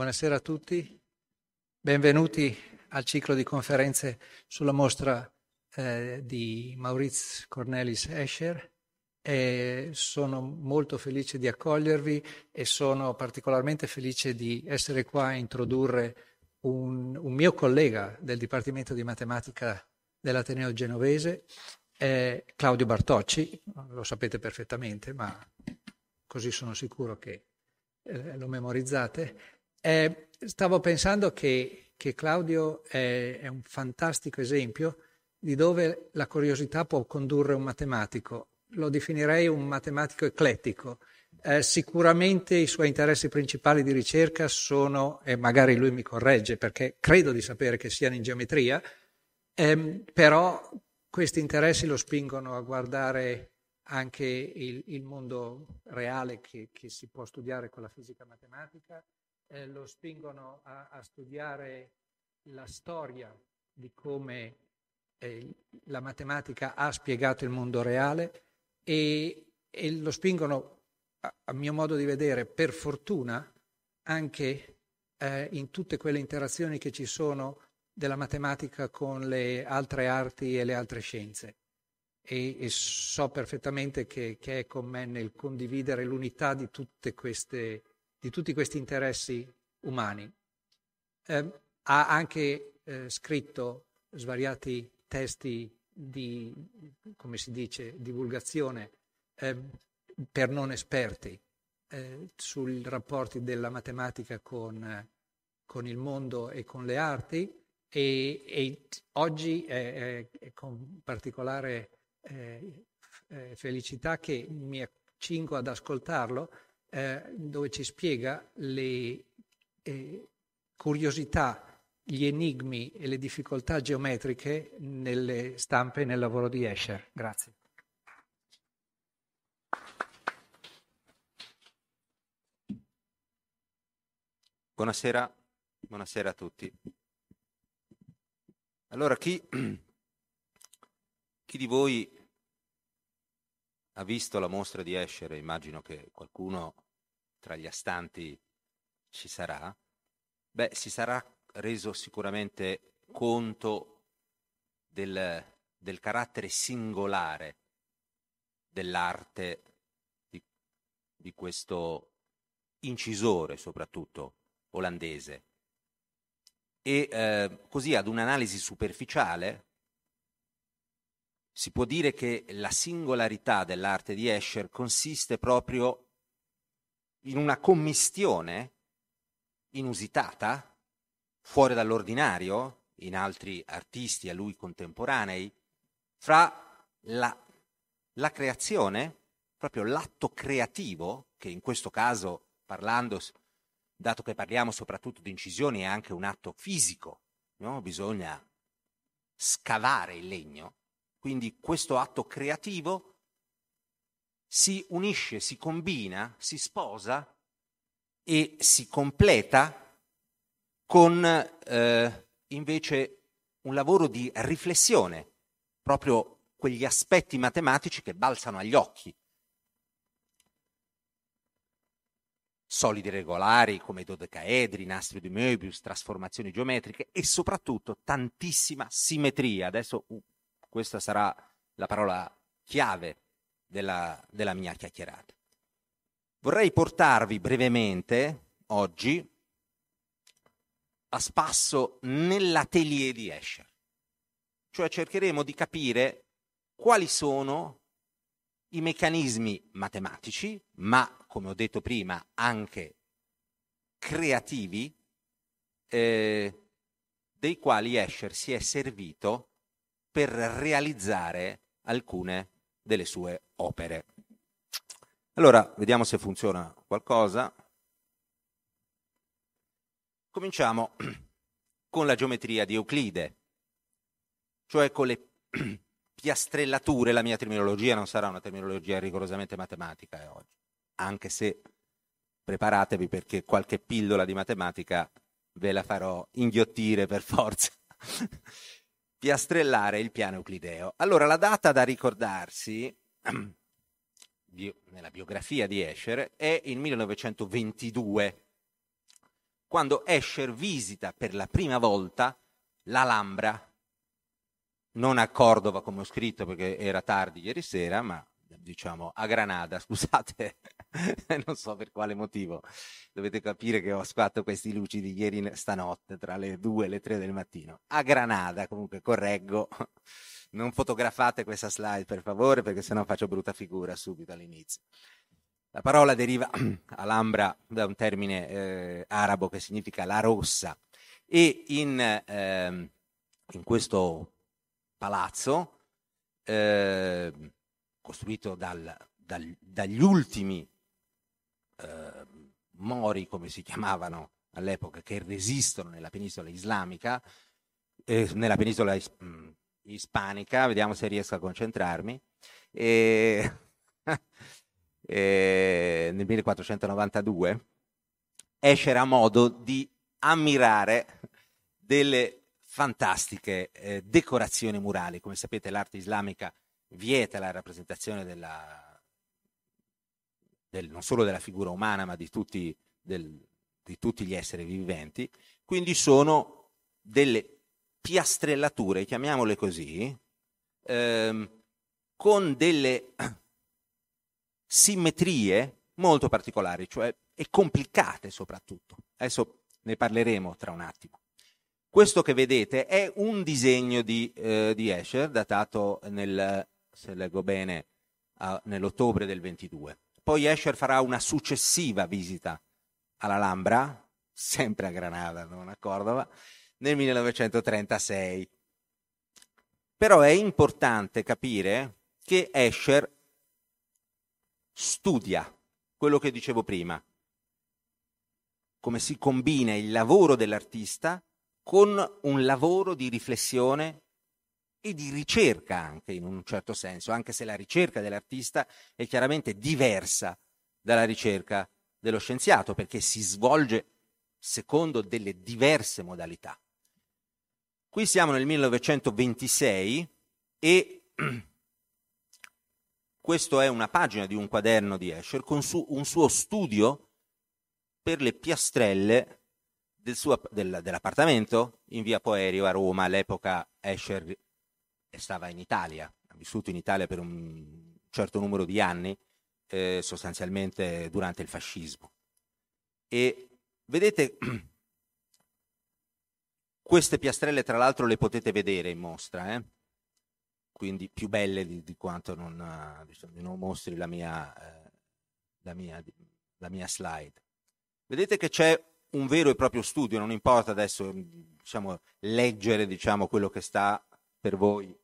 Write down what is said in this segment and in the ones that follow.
Buonasera a tutti, benvenuti al ciclo di conferenze sulla mostra eh, di Mauriz Cornelis Escher. E sono molto felice di accogliervi e sono particolarmente felice di essere qua a introdurre un, un mio collega del Dipartimento di Matematica dell'Ateneo Genovese, eh, Claudio Bartocci, lo sapete perfettamente, ma così sono sicuro che eh, lo memorizzate. Eh, stavo pensando che, che Claudio è, è, un fantastico esempio di dove la curiosità può condurre un matematico. Lo definirei un matematico eclettico. Eh, sicuramente i suoi interessi principali di ricerca sono, e magari lui mi corregge perché credo di sapere che siano in geometria, ehm, però questi interessi lo spingono a guardare anche il, il mondo reale che, che si può studiare con la fisica matematica eh, lo spingono a, a, studiare la storia di come eh, la matematica ha spiegato il mondo reale e, e lo spingono, a, a, mio modo di vedere, per fortuna, anche eh, in tutte quelle interazioni che ci sono della matematica con le altre arti e le altre scienze. E, e so perfettamente che, che, è con me nel condividere l'unità di tutte queste di tutti questi interessi umani. Eh, ha anche eh, scritto svariati testi di, come si dice, divulgazione eh, per non esperti eh, sui rapporti della matematica con, con, il mondo e con le arti e, e oggi è, è, con particolare eh, eh, felicità che mi accingo ad ascoltarlo eh, dove ci spiega le eh, curiosità, gli enigmi e le difficoltà geometriche nelle stampe e nel lavoro di Escher. Grazie. Buonasera, buonasera a tutti. Allora, chi, chi di voi ha visto la mostra di Escher, immagino che qualcuno tra gli astanti ci sarà, beh, si sarà reso sicuramente conto del, del carattere singolare dell'arte di, di questo incisore, soprattutto olandese. E eh, così ad un'analisi superficiale si può dire che la singolarità dell'arte di Escher consiste proprio in una commistione inusitata, fuori dall'ordinario, in altri artisti a lui contemporanei, fra la, la creazione, proprio l'atto creativo, che in questo caso, parlando, dato che parliamo soprattutto di incisioni, è anche un atto fisico, no? bisogna scavare il legno, quindi questo atto creativo si unisce, si combina, si sposa e si completa con eh, invece un lavoro di riflessione, proprio quegli aspetti matematici che balzano agli occhi. Solidi regolari come i dodecaedri, nastri di Möbius, trasformazioni geometriche e soprattutto tantissima simmetria. Adesso uh, questa sarà la parola chiave della, della mia chiacchierata. Vorrei portarvi brevemente oggi a spasso nell'atelier di Escher, cioè cercheremo di capire quali sono i meccanismi matematici, ma come ho detto prima anche creativi, eh, dei quali Escher si è servito per realizzare alcune delle sue opere. Allora, vediamo se funziona qualcosa. Cominciamo con la geometria di Euclide, cioè con le piastrellature, la mia terminologia non sarà una terminologia rigorosamente matematica eh, oggi, anche se preparatevi perché qualche pillola di matematica ve la farò inghiottire per forza piastrellare il piano euclideo. Allora, la data da ricordarsi nella biografia di Escher è il 1922. quando Escher visita per la prima volta l'Alhambra, non a Cordova come ho scritto perché era tardi ieri sera, ma diciamo a Granada, scusate, non so per quale motivo, dovete capire che ho squatto questi lucidi ieri stanotte tra le 2 e le 3 del mattino, a Granada comunque correggo, non fotografate questa slide per favore perché sennò faccio brutta figura subito all'inizio. La parola deriva Alhambra da un termine eh, arabo che significa la rossa. E in, eh, in questo palazzo eh, costruito dal, dagli ultimi eh, mori, come si chiamavano all'epoca, che resistono nella penisola islamica, eh, nella penisola is- mm, ispanica, vediamo se riesco a concentrarmi, e, e nel 1492 Escher ha modo di ammirare delle fantastiche eh, decorazioni murali. Come sapete l'arte islamica vieta la rappresentazione della, del, non solo della figura umana, ma di tutti, del, di tutti gli esseri viventi. Quindi sono delle piastrellature, chiamiamole così, ehm, con delle simmetrie molto particolari, cioè e complicate soprattutto. Adesso ne parleremo tra un attimo. Questo che vedete è un disegno di, eh, di Escher datato nel se leggo bene, a, nell'ottobre del 22. Poi Escher farà una successiva visita all'Alhambra, sempre a Granada, non a Cordova, nel 1936. Però è importante capire che Escher studia quello che dicevo prima, come si combina il lavoro dell'artista con un lavoro di riflessione e di ricerca anche in un certo senso, anche se la ricerca dell'artista è chiaramente diversa dalla ricerca dello scienziato, perché si svolge secondo delle diverse modalità. Qui siamo nel 1926 e questo è una pagina di un quaderno di Escher con su, un suo studio per le piastrelle del suo, del, dell'appartamento in via Poerio a Roma. All'epoca Escher stava in Italia, ha vissuto in Italia per un certo numero di anni, eh, sostanzialmente durante il fascismo. E vedete, queste piastrelle tra l'altro le potete vedere in mostra, eh? quindi più belle di, di quanto non, diciamo, non, mostri la mia, eh, la, mia, la mia slide. Vedete che c'è un vero e proprio studio, non importa adesso diciamo, leggere diciamo, quello che sta per voi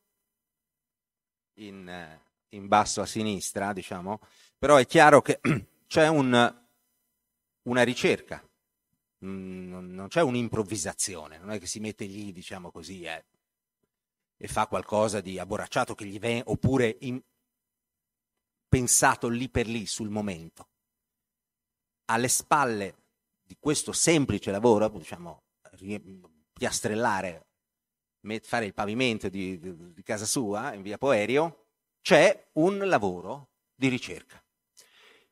in, in basso a sinistra, diciamo, però è chiaro che c'è un, una ricerca, mm, non c'è un'improvvisazione, non è che si mette lì, diciamo così, eh, e fa qualcosa di abborracciato che gli viene, oppure in, pensato lì per lì sul momento. Alle spalle di questo semplice lavoro, diciamo, piastrellare fare il pavimento di, di, casa sua, in via Poerio, c'è un lavoro di ricerca.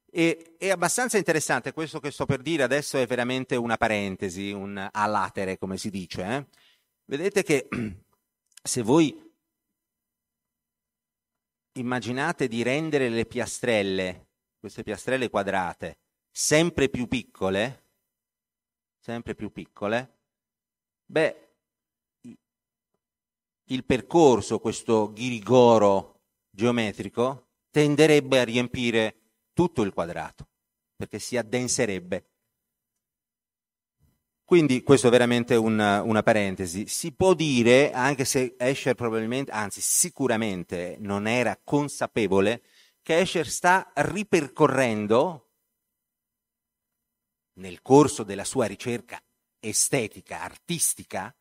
E, è abbastanza interessante, questo che sto per dire adesso è veramente una parentesi, un a latere, come si dice. Eh? Vedete che se voi immaginate di rendere le piastrelle, queste piastrelle quadrate, sempre più piccole, sempre più piccole, beh, il percorso, questo ghirigoro geometrico, tenderebbe a riempire tutto il quadrato, perché si addenserebbe. Quindi questo è veramente una, una parentesi. Si può dire, anche se Escher probabilmente, anzi sicuramente non era consapevole, che Escher sta ripercorrendo nel corso della sua ricerca estetica, artistica,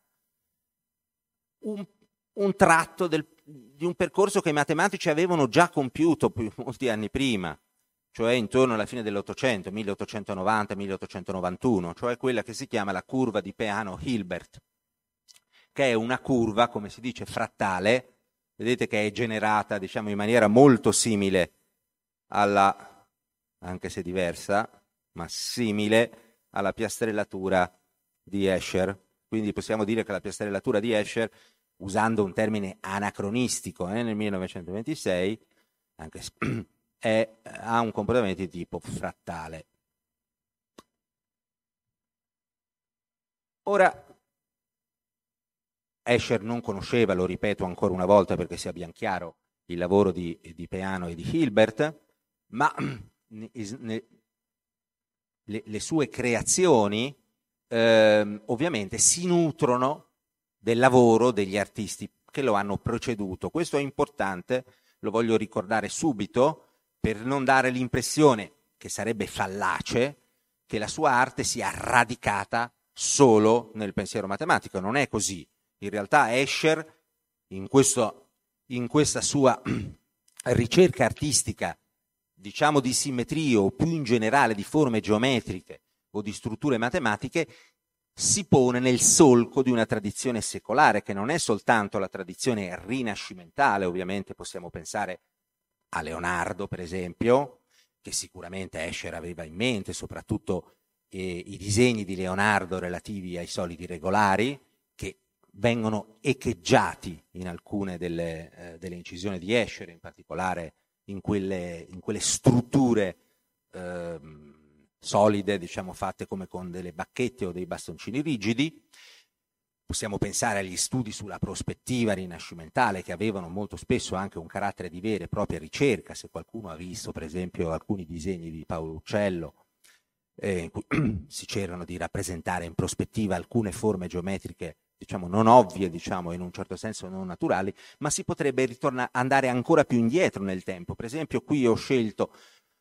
un un tratto del, di un percorso che i matematici avevano già compiuto molti anni prima, cioè intorno alla fine dell'Ottocento, 1890-1891, cioè quella che si chiama la curva di Peano-Hilbert, che è una curva, come si dice, frattale, vedete che è generata diciamo, in maniera molto simile alla, anche se diversa, ma simile alla piastrellatura di Escher, quindi possiamo dire che la piastrellatura di Escher, usando un termine anacronistico eh, nel 1926, anche se è, ha un comportamento di tipo frattale. Ora, Escher non conosceva, lo ripeto ancora una volta perché sia ben chiaro, il lavoro di, di Peano e di Hilbert, ma ne, le, le, sue creazioni eh, ovviamente si nutrono del lavoro degli artisti che lo hanno preceduto. Questo è importante, lo voglio ricordare subito, per non dare l'impressione, che sarebbe fallace, che la sua arte sia radicata solo nel pensiero matematico. Non è così. In realtà Escher, in, questo, in questa sua ricerca artistica, diciamo di simmetrie o più in generale di forme geometriche o di strutture matematiche, si pone nel solco di una tradizione secolare che non è soltanto la tradizione rinascimentale, ovviamente possiamo pensare a Leonardo per esempio, che sicuramente Escher aveva in mente, soprattutto eh, i disegni di Leonardo relativi ai solidi regolari, che vengono echeggiati in alcune delle, eh, delle incisioni di Escher, in particolare in quelle, in quelle strutture eh, solide, diciamo fatte come con delle bacchette o dei bastoncini rigidi. Possiamo pensare agli studi sulla prospettiva rinascimentale che avevano molto spesso anche un carattere di vera e propria ricerca. Se qualcuno ha visto, per esempio, alcuni disegni di Paolo Uccello, eh, in cui si cercano di rappresentare in prospettiva alcune forme geometriche diciamo, non ovvie, diciamo, in un certo senso non naturali, ma si potrebbe ritorna- andare ancora più indietro nel tempo. Per esempio, qui ho scelto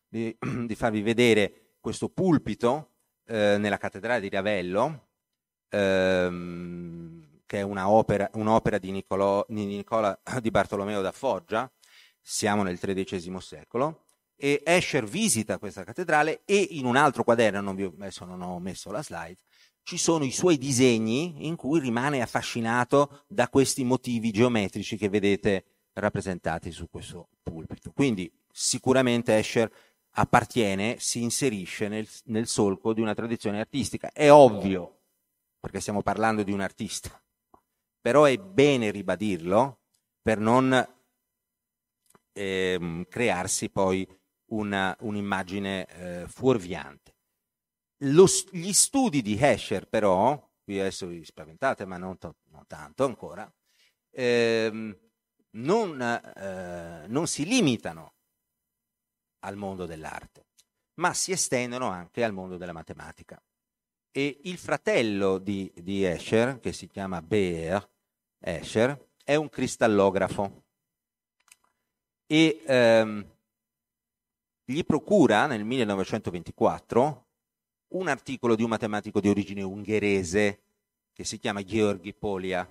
di, di farvi vedere questo pulpito eh, nella cattedrale di Ravello, ehm, che è una opera, un'opera di, Nicolò, di, Nicola, di Bartolomeo da Foggia, siamo nel XIII secolo, e Escher visita questa cattedrale e in un altro quaderno, non vi ho, adesso non ho messo la slide, ci sono i suoi disegni in cui rimane affascinato da questi motivi geometrici che vedete rappresentati su questo pulpito. Quindi sicuramente Escher appartiene, si inserisce nel, nel solco di una tradizione artistica. È ovvio, perché stiamo parlando di un artista, però è bene ribadirlo per non eh, crearsi poi una, un'immagine eh, fuorviante. Lo, gli studi di Escher, però, qui adesso vi spaventate, ma non, to- non tanto ancora, ehm, non, eh, non si limitano al mondo dell'arte, ma si estendono anche al mondo della matematica. E il fratello di, di Escher, che si chiama Beer Escher, è un cristallografo e ehm, gli procura nel 1924 un articolo di un matematico di origine ungherese che si chiama Georgi Polia,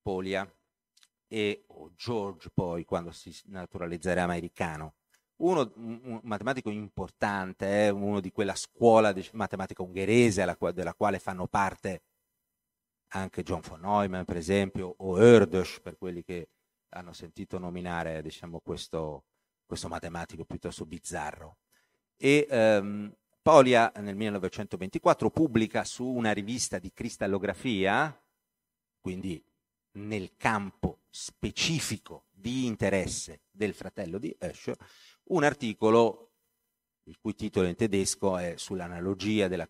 Polia e o George poi quando si naturalizzerà americano. Uno, un matematico importante, eh, uno di quella scuola di matematica ungherese della quale fanno parte anche John von Neumann, per esempio, o Erdős, per quelli che hanno sentito nominare diciamo, questo, questo matematico piuttosto bizzarro. E um, Polia nel 1924 pubblica su una rivista di cristallografia, quindi nel campo specifico di interesse del fratello di Escher, un articolo il cui titolo in tedesco è sull'analogia della,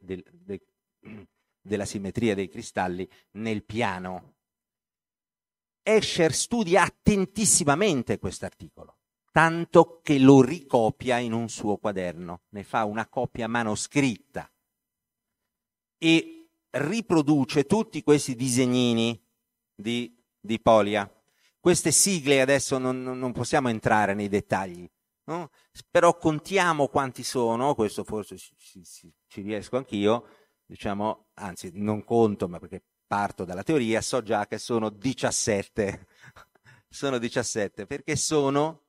del, de, della simmetria dei cristalli nel piano. Escher studia attentissimamente questo articolo tanto che lo ricopia in un suo quaderno, ne fa una copia manoscritta e riproduce tutti questi disegnini di, di Polia. Queste sigle adesso non, non possiamo entrare nei dettagli, no? però contiamo quanti sono, questo forse ci, ci, ci riesco anch'io, diciamo, anzi non conto, ma perché parto dalla teoria, so già che sono 17, sono 17 perché sono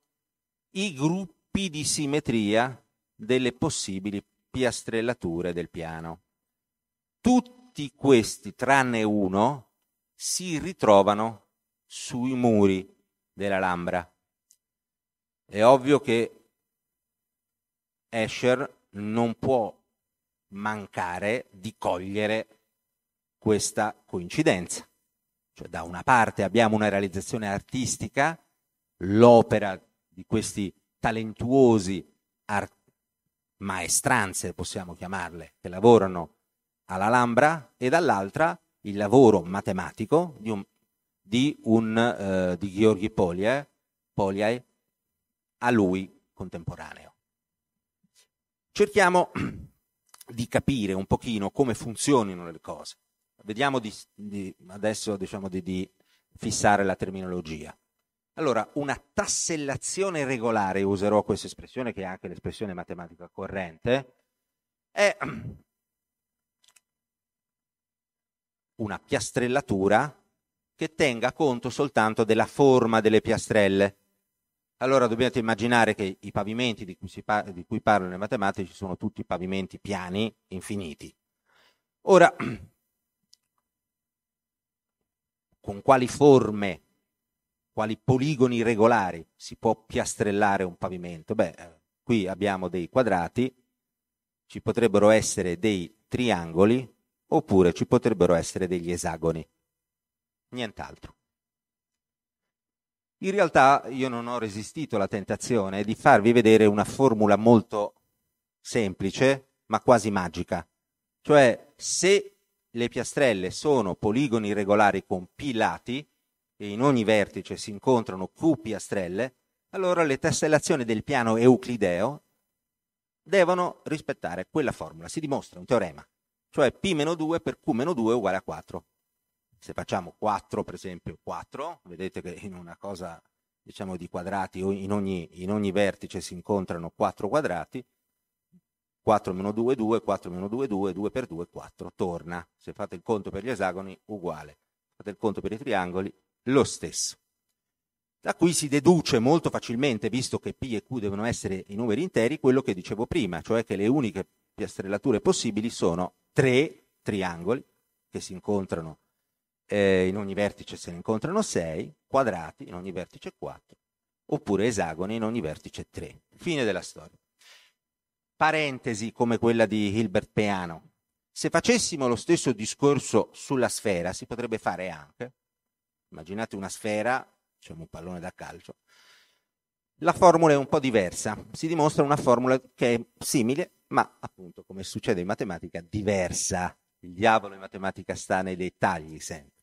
i gruppi di simmetria delle possibili piastrellature del piano. Tutti questi, tranne uno, si ritrovano sui muri dell'Alhambra. È ovvio che Escher non può mancare di cogliere questa coincidenza. Cioè, da una parte abbiamo una realizzazione artistica, l'opera di questi talentuosi art- maestranze, possiamo chiamarle, che lavorano all'Alhambra, e dall'altra il lavoro matematico di un, di, un, eh, di Gheorghi Poliai, Poliai a lui contemporaneo. Cerchiamo di capire un pochino come funzionino le cose. Vediamo di, di, adesso diciamo di, di fissare la terminologia. Allora, una tassellazione regolare, userò questa espressione che è anche l'espressione matematica corrente, è una piastrellatura che tenga conto soltanto della forma delle piastrelle. Allora dobbiamo immaginare che i pavimenti di cui, par- di cui parlano i matematici sono tutti pavimenti piani, infiniti. Ora, con quali forme, quali poligoni regolari si può piastrellare un pavimento? Beh, eh, qui abbiamo dei quadrati, ci potrebbero essere dei triangoli oppure ci potrebbero essere degli esagoni. Nient'altro. In realtà io non ho resistito alla tentazione di farvi vedere una formula molto semplice, ma quasi magica. Cioè, se le piastrelle sono poligoni regolari con P lati e in ogni vertice si incontrano Q piastrelle, allora le tessellazioni del piano euclideo devono rispettare quella formula. Si dimostra un teorema, cioè P-2 per Q-2 è uguale a 4 se facciamo 4 per esempio 4, vedete che in una cosa diciamo di quadrati in ogni, in ogni vertice si incontrano 4 quadrati, 4 meno 2 2, 4 meno 2 2, 2 per 2 4, torna. Se fate il conto per gli esagoni, uguale. Fate il conto per i triangoli, lo stesso. Da qui si deduce molto facilmente, visto che P e Q devono essere i numeri interi, quello che dicevo prima, cioè che le uniche piastrellature possibili sono tre triangoli che si incontrano eh, in ogni vertice se ne incontrano 6, quadrati in ogni vertice 4, oppure esagoni in ogni vertice 3. Fine della storia. Parentesi come quella di Hilbert Peano. Se facessimo lo stesso discorso sulla sfera, si potrebbe fare anche, immaginate una sfera, diciamo un pallone da calcio, la formula è un po' diversa, si dimostra una formula che è simile, ma appunto, come succede in matematica, diversa. Il diavolo in matematica sta nei dettagli sempre.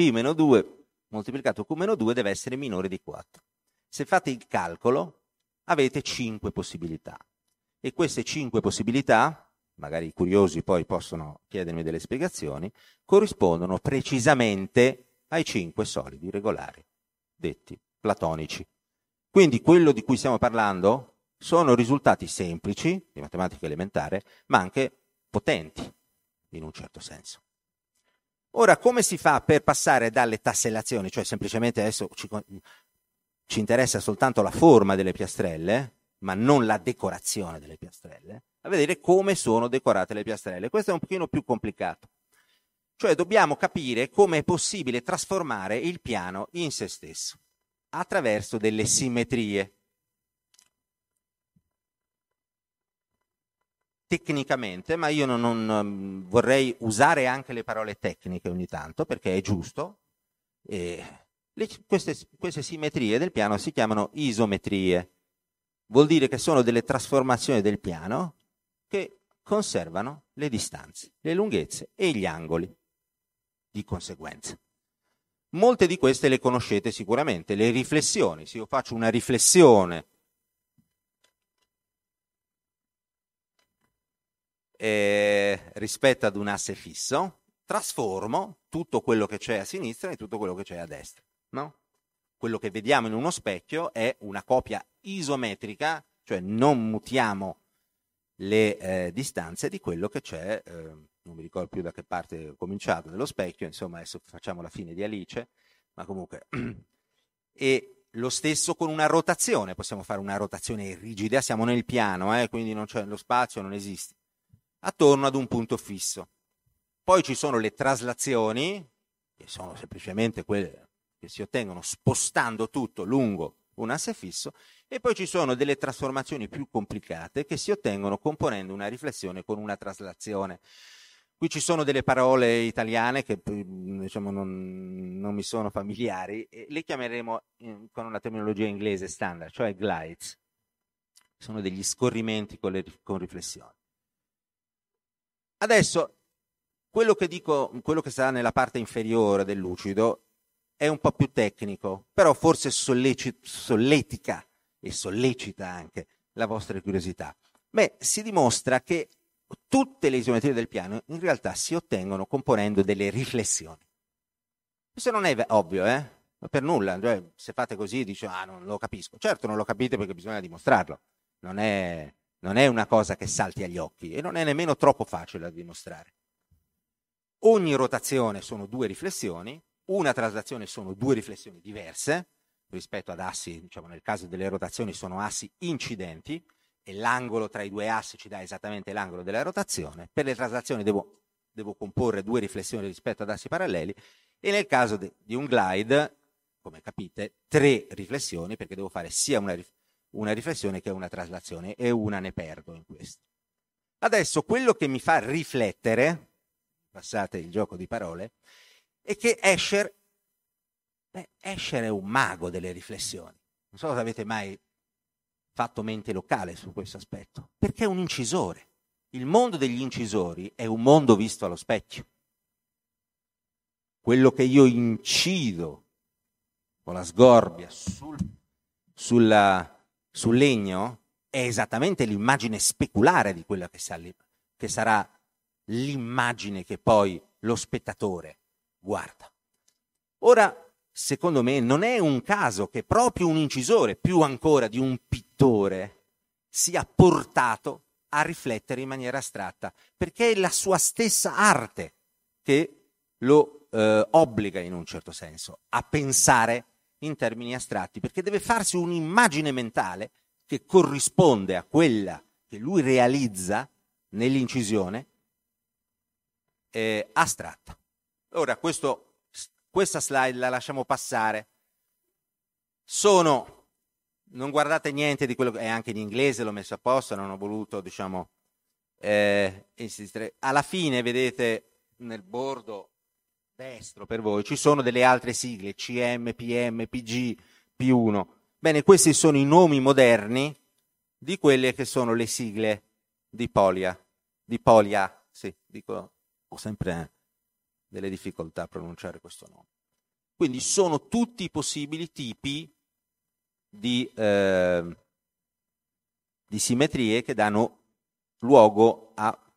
P meno 2 moltiplicato Q meno 2 deve essere minore di 4. Se fate il calcolo avete 5 possibilità e queste 5 possibilità, magari i curiosi poi possono chiedermi delle spiegazioni, corrispondono precisamente ai 5 solidi regolari, detti platonici. Quindi quello di cui stiamo parlando sono risultati semplici di matematica elementare, ma anche potenti in un certo senso. Ora, come si fa per passare dalle tassellazioni, cioè semplicemente adesso ci, ci interessa soltanto la forma delle piastrelle, ma non la decorazione delle piastrelle, a vedere come sono decorate le piastrelle. Questo è un pochino più complicato. Cioè dobbiamo capire come è possibile trasformare il piano in se stesso attraverso delle simmetrie. Tecnicamente, ma io non, non, um, vorrei usare anche le parole tecniche ogni tanto perché è giusto. Le, queste, queste simmetrie del piano si chiamano isometrie. Vuol dire che sono delle trasformazioni del piano che conservano le distanze, le lunghezze e gli angoli di conseguenza. Molte di queste le conoscete sicuramente, le riflessioni. Se io faccio una riflessione eh, rispetto ad un asse fisso, trasformo tutto quello che c'è a sinistra e tutto quello che c'è a destra. No? Quello che vediamo in uno specchio è una copia isometrica, cioè non mutiamo le eh, distanze di quello che c'è, eh, non mi ricordo più da che parte ho cominciato dello specchio, insomma adesso facciamo la fine di Alice, ma comunque... e lo stesso con una rotazione, possiamo fare una rotazione rigida, siamo nel piano, eh, quindi non c'è lo spazio, non esiste attorno ad un punto fisso. Poi ci sono le traslazioni, che sono semplicemente quelle che si ottengono spostando tutto lungo un asse fisso, e poi ci sono delle trasformazioni più complicate che si ottengono componendo una riflessione con una traslazione. Qui ci sono delle parole italiane che diciamo, non, non, mi sono familiari e le chiameremo in, con una terminologia inglese standard, cioè glides. Sono degli scorrimenti con, le, con riflessioni. Adesso, quello che dico, quello che sta nella parte inferiore del lucido è un po' più tecnico, però forse solleci, solletica e sollecita anche la vostra curiosità. Beh, si dimostra che tutte le isometrie del piano in realtà si ottengono componendo delle riflessioni. Questo non è ovvio, eh? Per nulla, cioè, se fate così dice ah non lo capisco. Certo non lo capite perché bisogna dimostrarlo, non è, non è una cosa che salti agli occhi e non è nemmeno troppo facile da dimostrare. Ogni rotazione sono due riflessioni, una traslazione sono due riflessioni diverse rispetto ad assi, diciamo nel caso delle rotazioni sono assi incidenti e l'angolo tra i due assi ci dà esattamente l'angolo della rotazione. Per le traslazioni devo, devo comporre due riflessioni rispetto ad assi paralleli e nel caso de, di un glide, come capite, tre riflessioni perché devo fare sia una, una riflessione che una traslazione e una ne perdo in questo. Adesso quello che mi fa riflettere, passate il gioco di parole, è che Escher, beh, Escher è un mago delle riflessioni. Non so se avete mai fatto mente locale su questo aspetto, perché è un incisore. Il mondo degli incisori è un mondo visto allo specchio. Quello che io incido con la sgorbia sul, sulla, sul legno è esattamente l'immagine speculare di quella che, sali, che sarà l'immagine che poi lo spettatore guarda. Ora, secondo me, non è un caso che proprio un incisore, più ancora di un pittore, sia portato a riflettere in maniera astratta, perché è la sua stessa arte che lo eh, obbliga in un certo senso a pensare in termini astratti, perché deve farsi un'immagine mentale che corrisponde a quella che lui realizza nell'incisione eh, astratta. Ora, questo, questa slide la lasciamo passare. Sono, non guardate niente di quello che è anche in inglese, l'ho messo a posto, non ho voluto, diciamo, eh, insistere. Alla fine, vedete, nel bordo destro per voi ci sono delle altre sigle, CM, PM, PG, P1. Bene, questi sono i nomi moderni di quelle che sono le sigle di Polia. Di Polia, sì, dico, ho sempre delle difficoltà a pronunciare questo nome. Quindi sono tutti i possibili tipi di, eh, di simmetrie che danno luogo a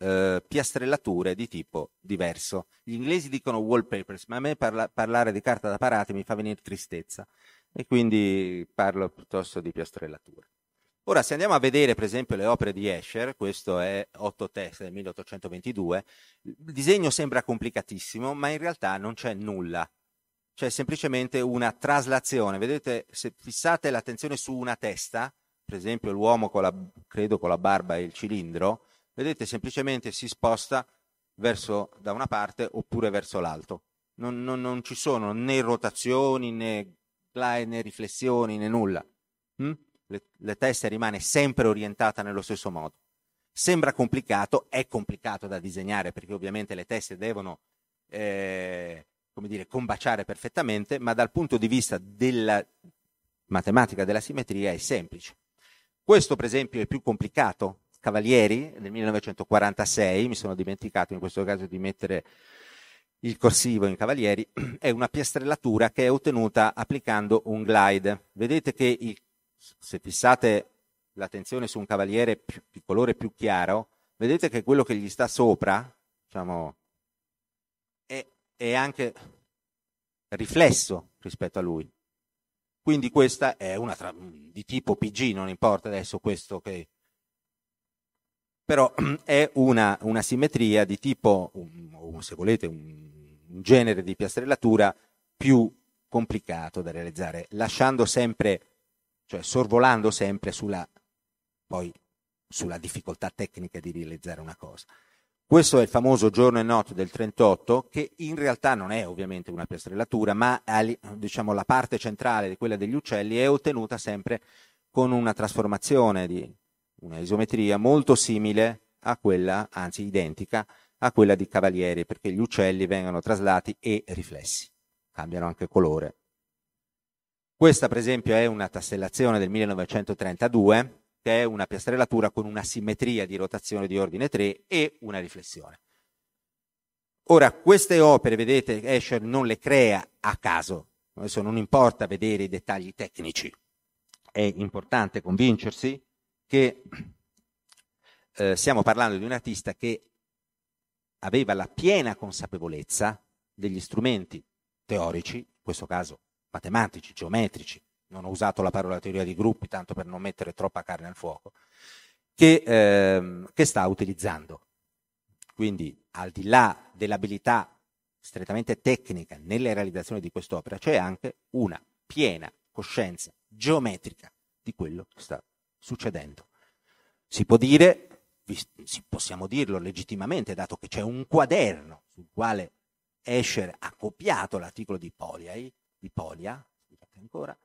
eh, piastrellature di tipo diverso. Gli inglesi dicono wallpapers, ma a me parla, parlare di carta da parati mi fa venire tristezza e quindi parlo piuttosto di piastrellature. Ora, se andiamo a vedere, per esempio, le opere di Escher, questo è Otto Test del 1822, il disegno sembra complicatissimo, ma in realtà non c'è nulla. C'è semplicemente una traslazione. Vedete, se fissate l'attenzione su una testa, per esempio l'uomo con la, credo con la barba e il cilindro, vedete, semplicemente si sposta verso da una parte oppure verso l'alto. Non, non, non ci sono né rotazioni, né, né riflessioni, né nulla. Hm? le, le teste rimane sempre orientata nello stesso modo. Sembra complicato, è complicato da disegnare perché ovviamente le teste devono eh, come dire, combaciare perfettamente, ma dal punto di vista della matematica della simmetria è semplice. Questo per esempio è più complicato. Cavalieri del 1946, mi sono dimenticato in questo caso di mettere il corsivo in Cavalieri, è una piastrellatura che è ottenuta applicando un glide. Vedete che il se fissate l'attenzione su un cavaliere di colore più chiaro, vedete che quello che gli sta sopra, diciamo, è, è anche riflesso rispetto a lui. Quindi questa è una tra, di tipo PG, non importa adesso questo che... Però è una, una simmetria di tipo, un, se volete, un, un genere di piastrellatura più complicato da realizzare, lasciando sempre cioè sorvolando sempre sulla, poi, sulla difficoltà tecnica di realizzare una cosa. questo è il famoso giorno e notte del 38, che in realtà non è ovviamente una piastrellatura, ma diciamo, la parte centrale di quella degli uccelli è ottenuta sempre con una trasformazione di una isometria molto simile a quella, anzi identica, a quella di Cavalieri, perché gli uccelli vengono traslati e riflessi, cambiano anche colore. Questa per esempio è una tassellazione del 1932 che è una piastrellatura con una simmetria di rotazione di ordine 3 e una riflessione. Ora, queste opere, vedete, Escher non le crea a caso, adesso non importa vedere i dettagli tecnici, è importante convincersi che eh, stiamo parlando di un artista che aveva la piena consapevolezza degli strumenti teorici, in questo caso matematici, geometrici, non ho usato la parola teoria di gruppi tanto per non mettere troppa carne al fuoco, che, ehm, che sta utilizzando. Quindi al di là dell'abilità strettamente tecnica nella realizzazione di quest'opera, c'è anche una piena coscienza geometrica di quello che sta succedendo. Si può dire, possiamo dirlo legittimamente, dato che c'è un quaderno sul quale Escher ha copiato l'articolo di Polia, di Polia ancora,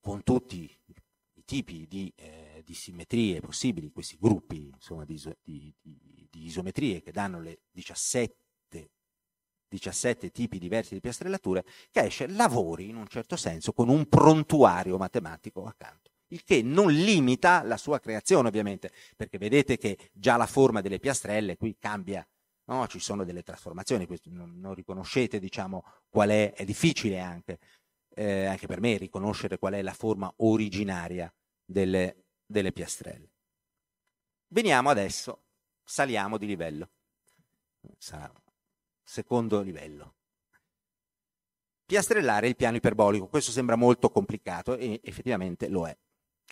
con tutti i tipi di, eh, di simmetrie possibili, questi gruppi insomma, di, di, di, isometrie che danno le 17, 17 tipi diversi di piastrellature, che esce lavori in un certo senso con un prontuario matematico accanto il che non limita la sua creazione ovviamente, perché vedete che già la forma delle piastrelle qui cambia, no? ci sono delle trasformazioni, non, non riconoscete diciamo, qual è, è difficile anche eh, anche per me riconoscere qual è la forma originaria delle, delle piastrelle. Veniamo adesso, saliamo di livello. Sarà secondo livello. Piastrellare il piano iperbolico, questo sembra molto complicato e effettivamente lo è.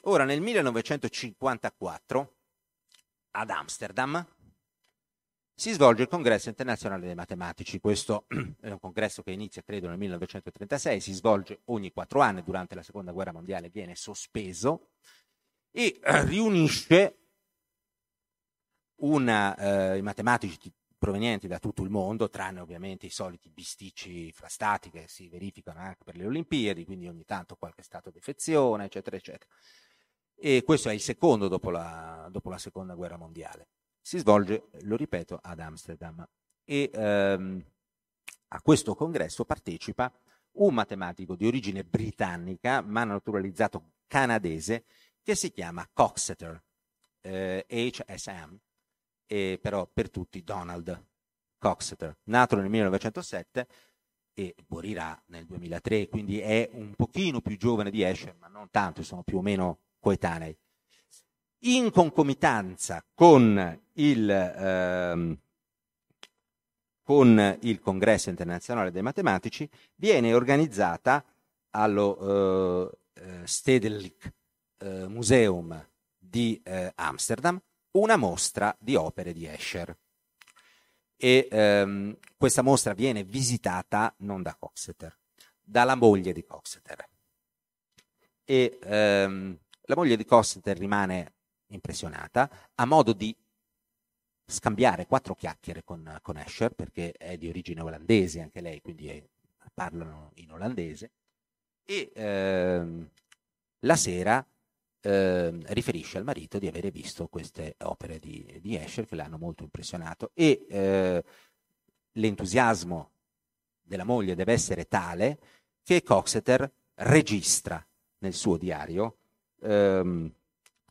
Ora, nel 1954, ad Amsterdam, si svolge il congresso internazionale dei matematici. Questo è un congresso che inizia, credo, nel 1936, si svolge ogni quattro anni, durante la seconda guerra mondiale viene sospeso e riunisce una, eh, i matematici provenienti da tutto il mondo, tranne ovviamente i soliti bisticci fra stati che si verificano anche per le Olimpiadi, quindi ogni tanto qualche stato defezione, eccetera, eccetera. E questo è il secondo dopo la, dopo la seconda guerra mondiale si svolge, lo ripeto, ad Amsterdam. E ehm, a questo congresso partecipa un matematico di origine britannica, ma naturalizzato canadese, che si chiama Coxeter, eh, HSM, e però per tutti Donald Coxeter, nato nel 1907 e morirà nel 2003, quindi è un pochino più giovane di Escher, ma non tanto, sono più o meno coetanei in concomitanza con il, ehm, con il Congresso internazionale dei matematici, viene organizzata allo eh, eh Stedelijk eh, Museum di eh, Amsterdam una mostra di opere di Escher. E ehm, questa mostra viene visitata non da Coxeter, dalla moglie di Coxeter. E ehm, la moglie di Coxeter rimane impressionata, a modo di scambiare quattro chiacchiere con, con Escher, perché è di origine olandese anche lei, quindi è, parlano in olandese, e ehm, la sera eh, riferisce al marito di avere visto queste opere di, di Escher che l'hanno molto impressionato. E eh, l'entusiasmo della moglie deve essere tale che Coxeter registra nel suo diario ehm,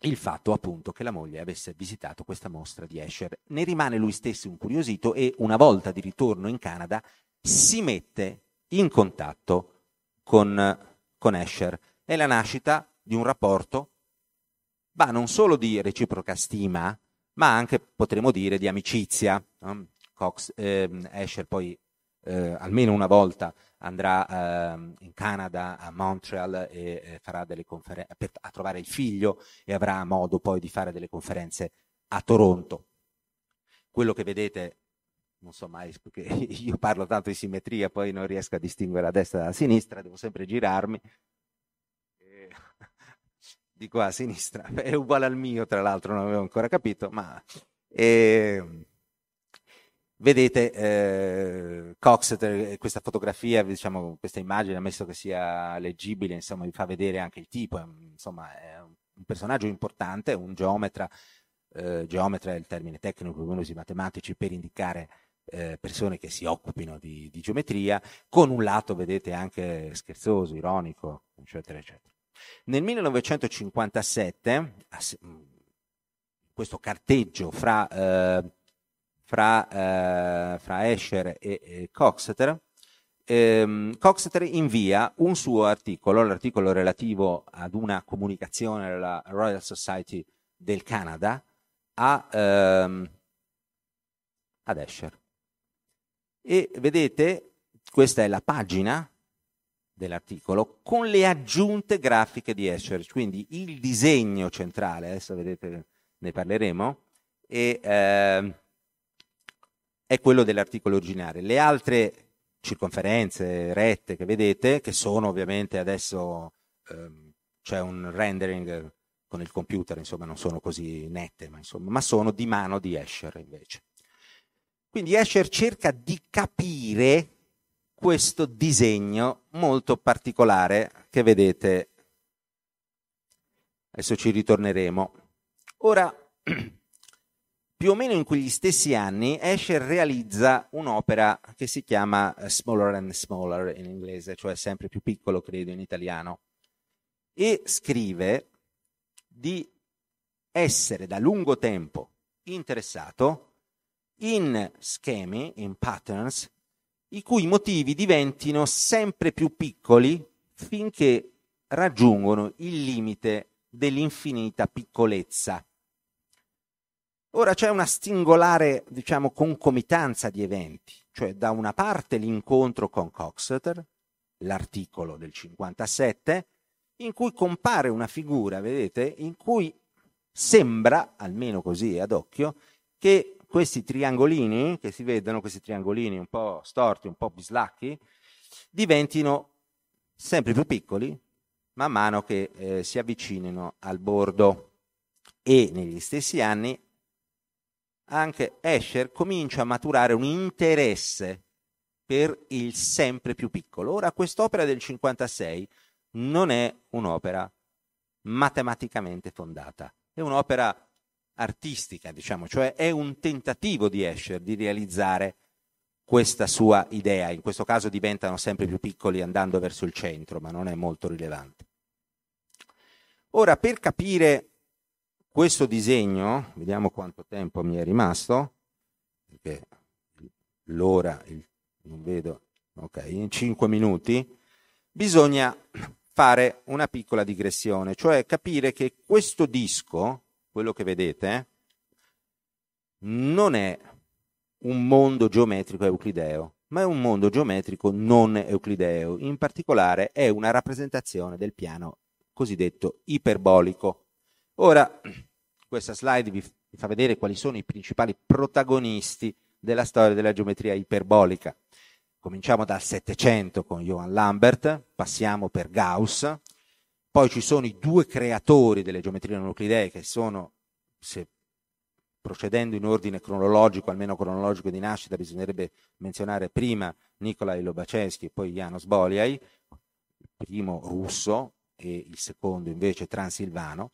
il fatto appunto che la moglie avesse visitato questa mostra di Escher. Ne rimane lui stesso incuriosito e una volta di ritorno in Canada si mette in contatto con, con Escher. È la nascita di un rapporto, ma non solo di reciproca stima, ma anche potremmo dire di amicizia. Cox, eh, Escher poi eh, almeno una volta andrà eh, in Canada, a Montreal e eh, farà delle conferenze a trovare il figlio e avrà modo poi di fare delle conferenze a Toronto. Quello che vedete, non so mai, perché io parlo tanto di simmetria, poi non riesco a distinguere la destra dalla sinistra, devo sempre girarmi. E... Di qua a sinistra, è uguale al mio, tra l'altro non avevo ancora capito, ma... E vedete eh, Coxeter, questa fotografia, diciamo, questa immagine, ammesso che sia leggibile, insomma, vi fa vedere anche il tipo, insomma, è un personaggio importante, un geometra, eh, geometra è il termine tecnico che usi matematici per indicare eh, persone che si occupino di, di, geometria, con un lato, vedete, anche scherzoso, ironico, eccetera, eccetera. Nel 1957, questo carteggio fra, eh, fra, eh, fra Escher e, e Coxeter, ehm, Coxeter invia un suo articolo, l'articolo relativo ad una comunicazione della Royal Society del Canada, a, ehm, ad Escher. E vedete, questa è la pagina dell'articolo con le aggiunte grafiche di Escher, quindi il disegno centrale, adesso vedete ne parleremo, e, eh, è quello dell'articolo originale. Le altre circonferenze, rette che vedete, che sono ovviamente adesso ehm, c'è un rendering con il computer, insomma non sono così nette, ma, insomma, ma sono di mano di Escher invece. Quindi Escher cerca di capire questo disegno molto particolare che vedete. Adesso ci ritorneremo. Ora, più o meno in quegli stessi anni, Escher realizza un'opera che si chiama eh, Smaller and Smaller in inglese, cioè sempre più piccolo, credo, in italiano, e scrive di essere da lungo tempo interessato in schemi, in patterns, i cui motivi diventino sempre più piccoli finché raggiungono il limite dell'infinita piccolezza. Ora c'è una singolare, diciamo, concomitanza di eventi, cioè da una parte l'incontro con Coxeter, l'articolo del 57, in cui compare una figura, vedete, in cui sembra, almeno così ad occhio, che questi triangolini, che si vedono, questi triangolini un po' storti, un po' bislacchi, diventino sempre più piccoli man mano che eh, si avvicinino al bordo. E negli stessi anni anche Escher comincia a maturare un interesse per il sempre più piccolo. Ora, quest'opera del 56 non è un'opera matematicamente fondata, è un'opera artistica, diciamo, cioè è un tentativo di Escher di realizzare questa sua idea. In questo caso diventano sempre più piccoli andando verso il centro, ma non è molto rilevante. Ora, per capire questo disegno, vediamo quanto tempo mi è rimasto, perché l'ora, il, non vedo, ok, in 5 minuti, bisogna fare una piccola digressione, cioè capire che questo disco, quello che vedete, non è un mondo geometrico euclideo, ma è un mondo geometrico non euclideo. In particolare è una rappresentazione del piano cosiddetto iperbolico. Ora, questa slide vi, fa vedere quali sono i principali protagonisti della storia della geometria iperbolica. Cominciamo dal Settecento con Johann Lambert, passiamo per Gauss, poi ci sono i due creatori delle geometrie non euclidee che sono, se procedendo in ordine cronologico, almeno cronologico di nascita, bisognerebbe menzionare prima Nikolai Lobachevsky e poi Janos Bolyai, il primo russo e il secondo invece transilvano.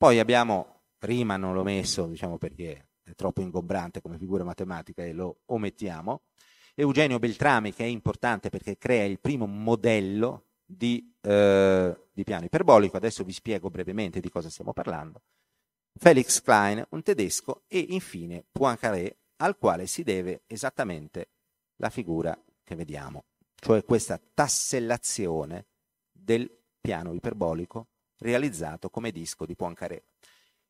Poi abbiamo prima non l'ho messo, diciamo perché è troppo ingombrante come figura matematica e lo omettiamo. Eugenio Beltrami, che è importante perché crea il primo modello di, eh, di piano iperbolico, adesso vi spiego brevemente di cosa stiamo parlando. Felix Klein, un tedesco, e infine Poincaré, al quale si deve esattamente la figura che vediamo, cioè questa tassellazione del piano iperbolico realizzato come disco di Poincaré.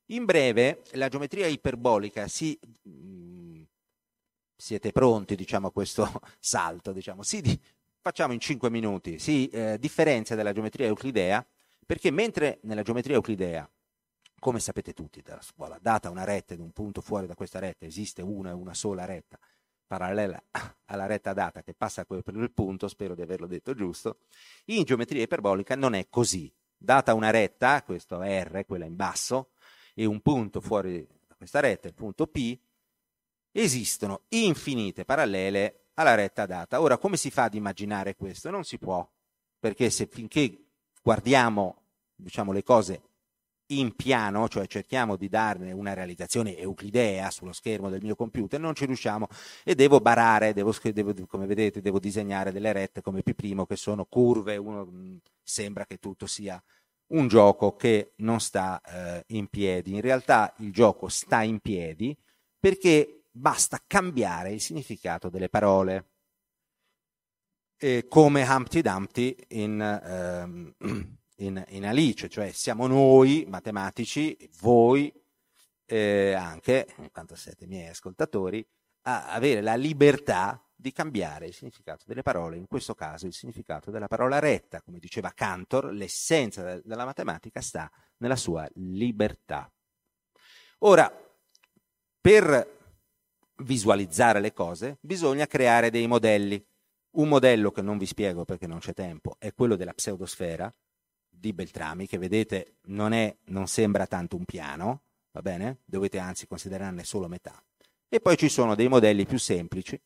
In breve, la geometria iperbolica si... Mm, siete pronti diciamo, a questo salto? Diciamo, si di, facciamo in 5 minuti. Si eh, differenzia dalla geometria euclidea perché mentre nella geometria euclidea, come sapete tutti dalla scuola, data una retta ed un punto fuori da questa retta, esiste una e una sola retta parallela alla retta data che passa per il punto, spero di averlo detto giusto, in geometria iperbolica non è così. Data una retta, questo R, quella in basso, e un punto fuori da questa rete, il punto P, esistono infinite parallele alla retta data. Ora, come si fa ad immaginare questo? Non si può, perché se finché guardiamo diciamo, le cose in piano, cioè cerchiamo di darne una realizzazione euclidea sullo schermo del mio computer, non ci riusciamo e devo barare, devo, devo, come vedete, devo disegnare delle rette come P' che sono curve, uno mm, sembra che tutto sia un gioco che non sta eh, in piedi. In realtà il gioco sta in piedi perché basta cambiare il significato delle parole. E come Humpty Dumpty in, ehm, in, in, Alice, cioè siamo noi matematici, voi eh, anche, quanto siete miei ascoltatori, a avere la libertà di cambiare il significato delle parole, in questo caso il significato della parola retta. Come diceva Cantor, l'essenza della matematica sta nella sua libertà. Ora, per visualizzare le cose bisogna creare dei modelli. Un modello che non vi spiego perché non c'è tempo è quello della pseudosfera di Beltrami, che vedete non, è, non sembra tanto un piano, va bene? Dovete anzi considerarne solo metà. E poi ci sono dei modelli più semplici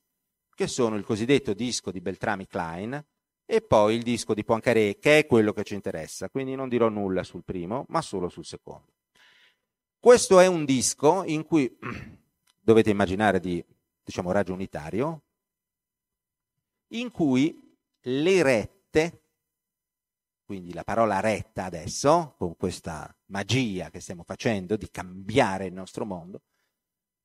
che sono il cosiddetto disco di Beltrami Klein e poi il disco di Poincaré, che è quello che ci interessa, quindi non dirò nulla sul primo, ma solo sul secondo. Questo è un disco in cui dovete immaginare di, diciamo, raggio unitario, in cui le rette, quindi la parola retta adesso, con questa magia che stiamo facendo di cambiare il nostro mondo,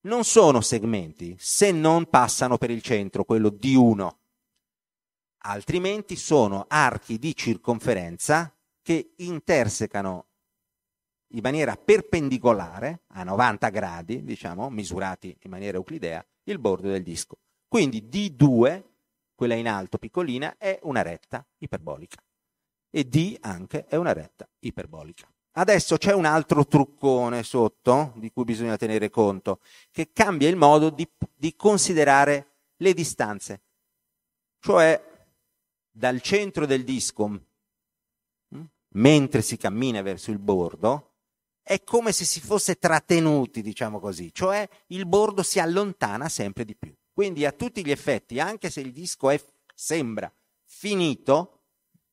non sono segmenti se non passano per il centro, quello di 1. Altrimenti sono archi di circonferenza che intersecano in maniera perpendicolare, a 90 gradi, diciamo, misurati in maniera euclidea, il bordo del disco. Quindi D2, quella in alto piccolina, è una retta iperbolica e D anche è una retta iperbolica. Adesso c'è un altro truccone sotto di cui bisogna tenere conto, che cambia il modo di, di considerare le distanze. Cioè, dal centro del disco, hm, mentre si cammina verso il bordo, è come se si fosse trattenuti, diciamo così, cioè il bordo si allontana sempre di più. Quindi a tutti gli effetti, anche se il disco è, sembra finito,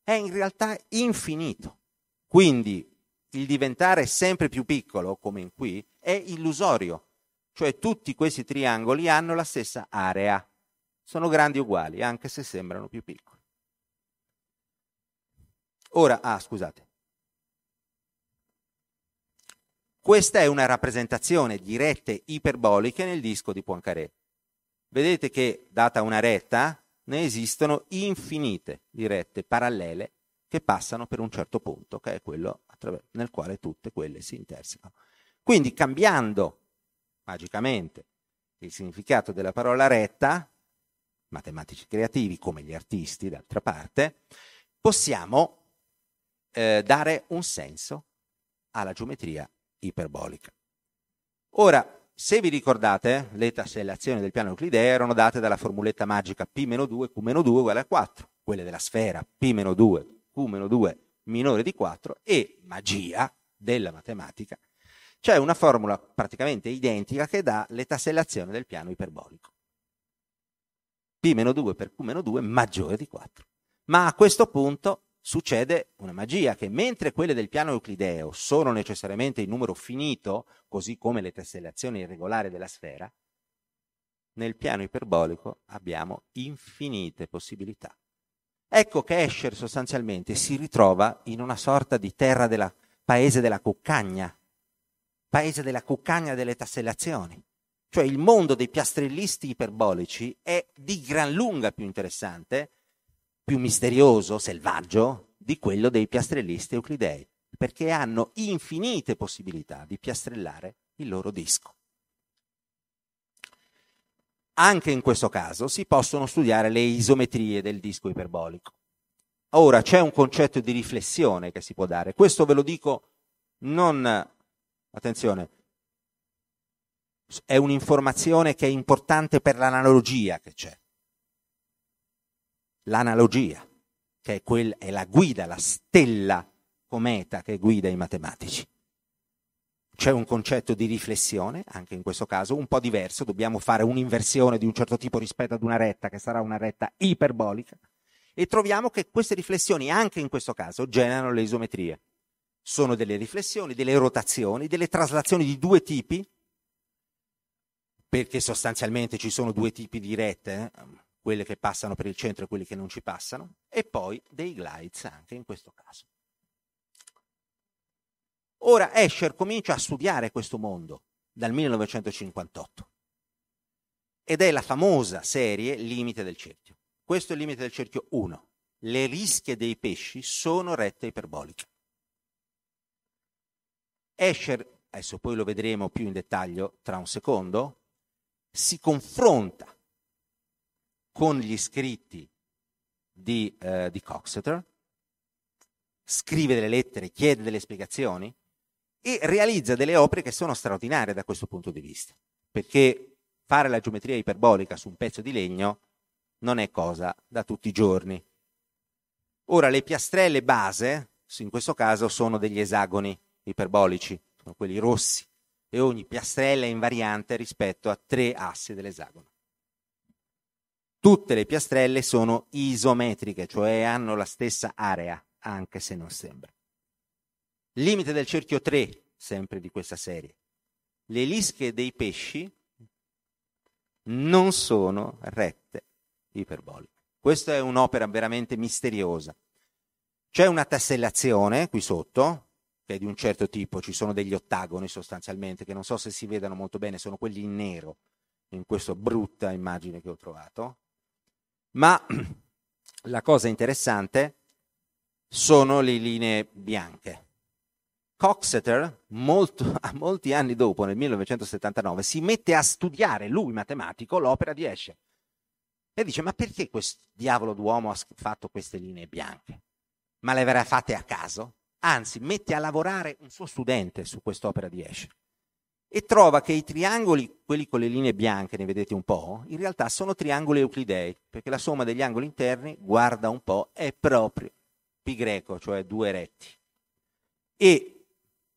è in realtà infinito. Quindi il diventare sempre più piccolo, come in qui, è illusorio, cioè tutti questi triangoli hanno la stessa area, sono grandi uguali, anche se sembrano più piccoli. Ora, ah, scusate. Questa è una rappresentazione di rette iperboliche nel disco di Poincaré. Vedete che, data una retta, ne esistono infinite di rette parallele che passano per un certo punto, che è quello nel quale tutte quelle si intersecano. Quindi cambiando magicamente il significato della parola retta, matematici creativi come gli artisti d'altra parte, possiamo eh, dare un senso alla geometria iperbolica. Ora, se vi ricordate, le tassellazioni del piano euclideo erano date dalla formuletta magica P-2, Q-2 uguale a 4, quelle della sfera P-2, Q-2 minore di 4 e magia della matematica, c'è una formula praticamente identica che dà le tassellazioni del piano iperbolico. P-2 per Q-2 maggiore di 4. Ma a questo punto succede una magia che mentre quelle del piano euclideo sono necessariamente in numero finito, così come le tessellazioni irregolari della sfera, nel piano iperbolico abbiamo infinite possibilità. Ecco che Escher sostanzialmente si ritrova in una sorta di terra della paese della cuccagna, paese della cuccagna delle tassellazioni. Cioè il mondo dei piastrellisti iperbolici è di gran lunga più interessante, più misterioso, selvaggio, di quello dei piastrellisti euclidei, perché hanno infinite possibilità di piastrellare il loro disco. Anche in questo caso si possono studiare le isometrie del disco iperbolico. Ora c'è un concetto di riflessione che si può dare. Questo ve lo dico non, attenzione, è un'informazione che è importante per l'analogia che c'è. L'analogia, che è, quel, è la guida, la stella cometa che guida i matematici. c'è un concetto di riflessione, anche in questo caso, un po' diverso, dobbiamo fare un'inversione di un certo tipo rispetto ad una retta che sarà una retta iperbolica e troviamo che queste riflessioni, anche in questo caso, generano le isometrie. Sono delle riflessioni, delle rotazioni, delle traslazioni di due tipi, perché sostanzialmente ci sono due tipi di rette, eh? Quelle che passano per il centro e quelle che non ci passano, e poi dei glides anche in questo caso. Ora Escher comincia a studiare questo mondo dal 1958 ed è la famosa serie Limite del cerchio. Questo è il limite del cerchio 1. Le rischie dei pesci sono rette iperboliche. Escher, adesso poi lo vedremo più in dettaglio tra un secondo, si confronta con gli scritti di, eh, di Coxeter, scrive delle lettere, chiede delle spiegazioni e realizza delle opere che sono straordinarie da questo punto di vista, perché fare la geometria iperbolica su un pezzo di legno non è cosa da tutti i giorni. Ora, le piastrelle base, in questo caso, sono degli esagoni iperbolici, sono quelli rossi, e ogni piastrella è invariante rispetto a tre assi dell'esagono. Tutte le piastrelle sono isometriche, cioè hanno la stessa area, anche se non sembra. Limite del cerchio 3, sempre di questa serie. Le lische dei pesci non sono rette iperboliche. Questa è un'opera veramente misteriosa. C'è una tassellazione qui sotto, che è di un certo tipo, ci sono degli ottagoni sostanzialmente, che non so se si vedano molto bene, sono quelli in nero, in questa brutta immagine che ho trovato. Ma la cosa interessante sono le linee bianche. Coxeter, molto, molti anni dopo, nel 1979, si mette a studiare, lui matematico, l'opera di Escher. E dice, ma perché questo diavolo d'uomo ha fatto queste linee bianche? Ma le avrà fatte a caso? Anzi, mette a lavorare un suo studente su quest'opera di Escher. E trova che i triangoli, quelli con le linee bianche, ne vedete un po', in realtà sono triangoli euclidei, perché la somma degli angoli interni, guarda un po', è proprio pi greco, cioè due retti. E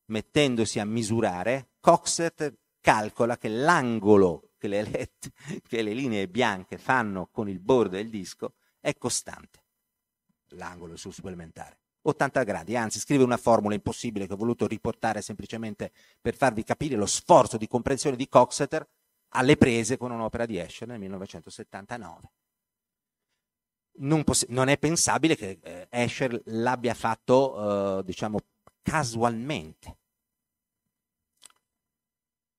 mettendosi a misurare, Coxet calcola che l'angolo che le, let, che le linee bianche fanno con il bordo del disco è costante. L'angolo sul supplementare. 80 gradi, anzi scrive una formula impossibile che ho voluto riportare semplicemente per farvi capire lo sforzo di comprensione di Coxeter alle prese con un'opera di Escher nel 1979. Non, poss- non è pensabile che eh, Escher l'abbia fatto, eh, diciamo, casualmente.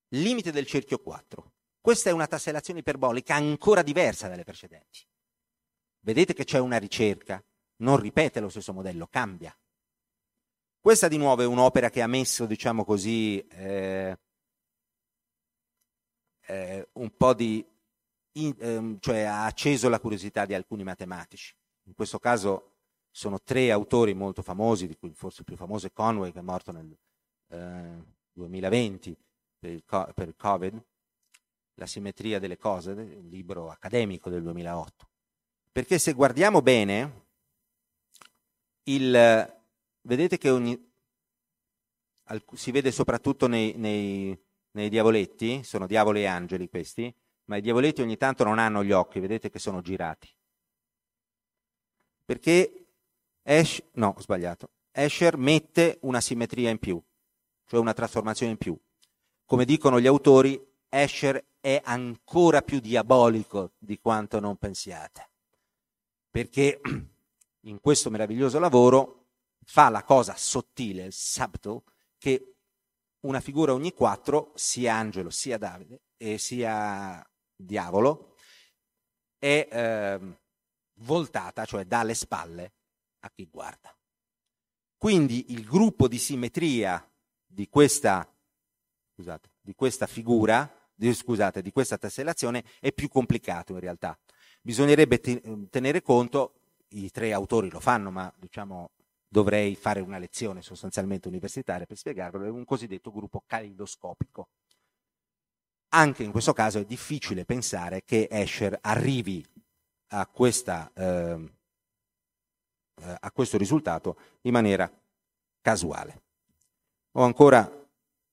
Limite del cerchio 4. Questa è una tassellazione iperbolica ancora diversa dalle precedenti. Vedete che c'è una ricerca, non ripete lo stesso modello, cambia. Questa di nuovo è un'opera che ha messo, diciamo così, eh, eh, un po' di, in, eh, cioè ha acceso la curiosità di alcuni matematici. In questo caso sono tre autori molto famosi, di cui forse il più famoso è Conway, che è morto nel 2020 eh, per il, per il Covid, La simmetria delle cose, un libro accademico del 2008. Perché se guardiamo bene, il, vedete che ogni, si vede soprattutto nei, nei, nei diavoletti, sono diavoli e angeli questi, ma i diavoletti ogni tanto non hanno gli occhi, vedete che sono girati. Perché Ash, no, ho sbagliato. Escher mette una simmetria in più, cioè una trasformazione in più. Come dicono gli autori, Escher è ancora più diabolico di quanto non pensiate. Perché in questo meraviglioso lavoro fa la cosa sottile, il subtle, che una figura ogni quattro, sia angelo, sia Davide e sia diavolo, è eh, voltata, cioè dalle spalle a chi guarda. Quindi il gruppo di simmetria di questa, scusate, di questa figura, di, scusate, di questa tessellazione è più complicato in realtà. Bisognerebbe tenere conto i tre autori lo fanno, ma diciamo dovrei fare una lezione sostanzialmente universitaria per spiegarvelo, è un cosiddetto gruppo calidoscopico. Anche in questo caso è difficile pensare che Escher arrivi a, questa, eh, a questo risultato in maniera casuale. Ho ancora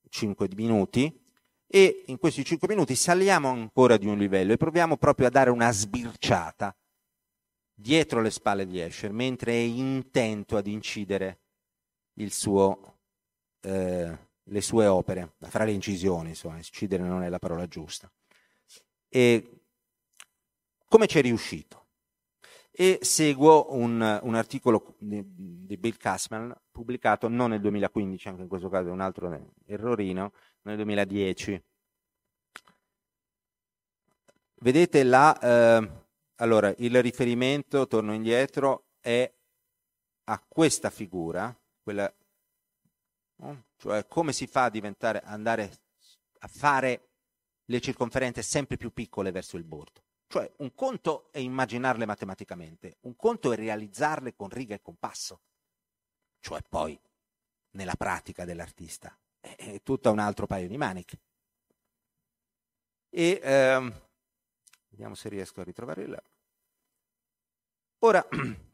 5 minuti e in questi 5 minuti saliamo ancora di un livello e proviamo proprio a dare una sbirciata dietro le spalle di Escher mentre è intento ad incidere suo, eh, le sue opere, a fare le incisioni, insomma, incidere non è la parola giusta. E come è riuscito? E seguo un, un articolo di, di, Bill Kassman pubblicato non nel 2015, anche in questo caso è un altro errorino, nel 2010. Vedete là, eh, allora il riferimento, torno indietro, è a questa figura, quella, no? cioè come si fa a diventare, andare a fare le circonferenze sempre più piccole verso il bordo. Cioè un conto è immaginarle matematicamente, un conto è realizzarle con riga e compasso. Cioè poi nella pratica dell'artista è, è tutto un altro paio di maniche. E ehm, vediamo se riesco a ritrovare il... Ora,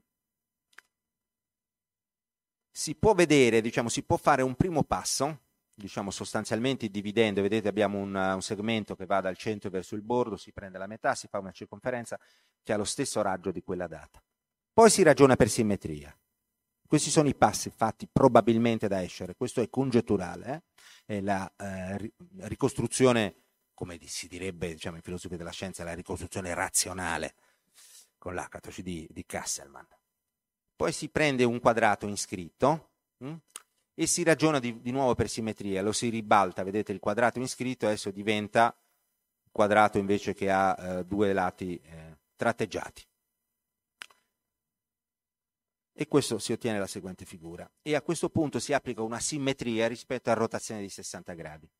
si può vedere, diciamo, si può fare un primo passo diciamo sostanzialmente dividendo, vedete abbiamo un, un, segmento che va dal centro verso il bordo, si prende la metà, si fa una circonferenza che ha lo stesso raggio di quella data. Poi si ragiona per simmetria. Questi sono i passi fatti probabilmente da Escher, questo è congetturale, eh? è la eh, ricostruzione, come si direbbe diciamo, in filosofia della scienza, la ricostruzione razionale con l'H di, di Kasselman. Poi si prende un quadrato inscritto, hm? e si ragiona di, di, nuovo per simmetria, lo si ribalta, vedete il quadrato iscritto adesso diventa quadrato invece che ha eh, due lati eh, tratteggiati. E questo si ottiene la seguente figura. E a questo punto si applica una simmetria rispetto a rotazione di 60 gradi.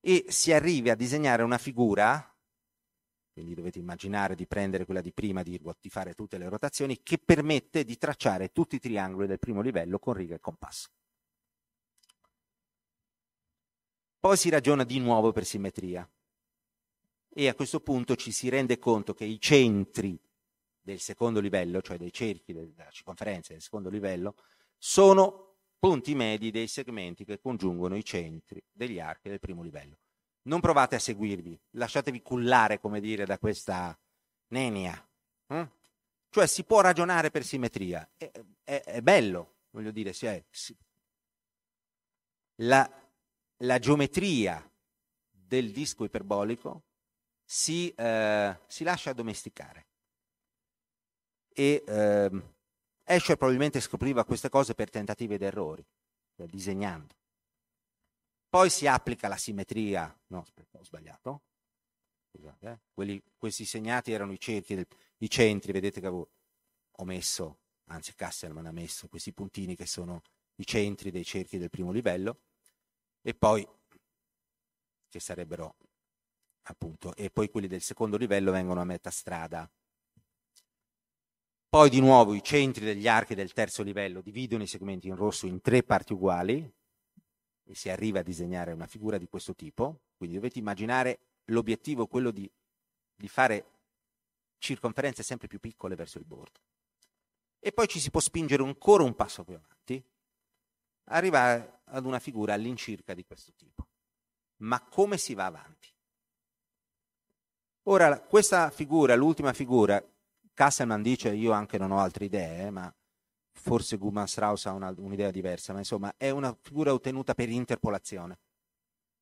E si arriva a disegnare una figura, quindi dovete immaginare di prendere quella di prima, di, di fare tutte le rotazioni, che permette di tracciare tutti i triangoli del primo livello con riga e compasso. Poi si ragiona di nuovo per simmetria e a questo punto ci si rende conto che i centri del secondo livello, cioè dei cerchi della circonferenza del secondo livello, sono punti medi dei segmenti che congiungono i centri degli archi del primo livello. Non provate a seguirvi, lasciatevi cullare, come dire, da questa nenia. Eh? Cioè si può ragionare per simmetria, è, è, è bello, voglio dire, si è, si... La, la geometria del disco iperbolico si, eh, si lascia addomesticare. E eh, Escher probabilmente scopriva queste cose per tentativi ed errori, cioè disegnando. Poi si applica la simmetria, no, aspetta, ho sbagliato. Scusate, eh. Quelli, questi segnati erano i cerchi, del, i centri, vedete che avevo, ho messo, anzi Kasselman ha messo questi puntini che sono i centri dei cerchi del primo livello e poi che sarebbero appunto, e poi quelli del secondo livello vengono a metà strada. Poi di nuovo i centri degli archi del terzo livello dividono i segmenti in rosso in tre parti uguali e si arriva a disegnare una figura di questo tipo. Quindi dovete immaginare l'obiettivo quello di, di fare circonferenze sempre più piccole verso il bordo. E poi ci si può spingere ancora un passo più avanti arrivare ad una figura all'incirca di questo tipo. Ma come si va avanti? Ora, questa figura, l'ultima figura, Kasselman dice, io anche non ho altre idee, ma forse Guman Strauss ha una, un'idea diversa, ma insomma è una figura ottenuta per interpolazione.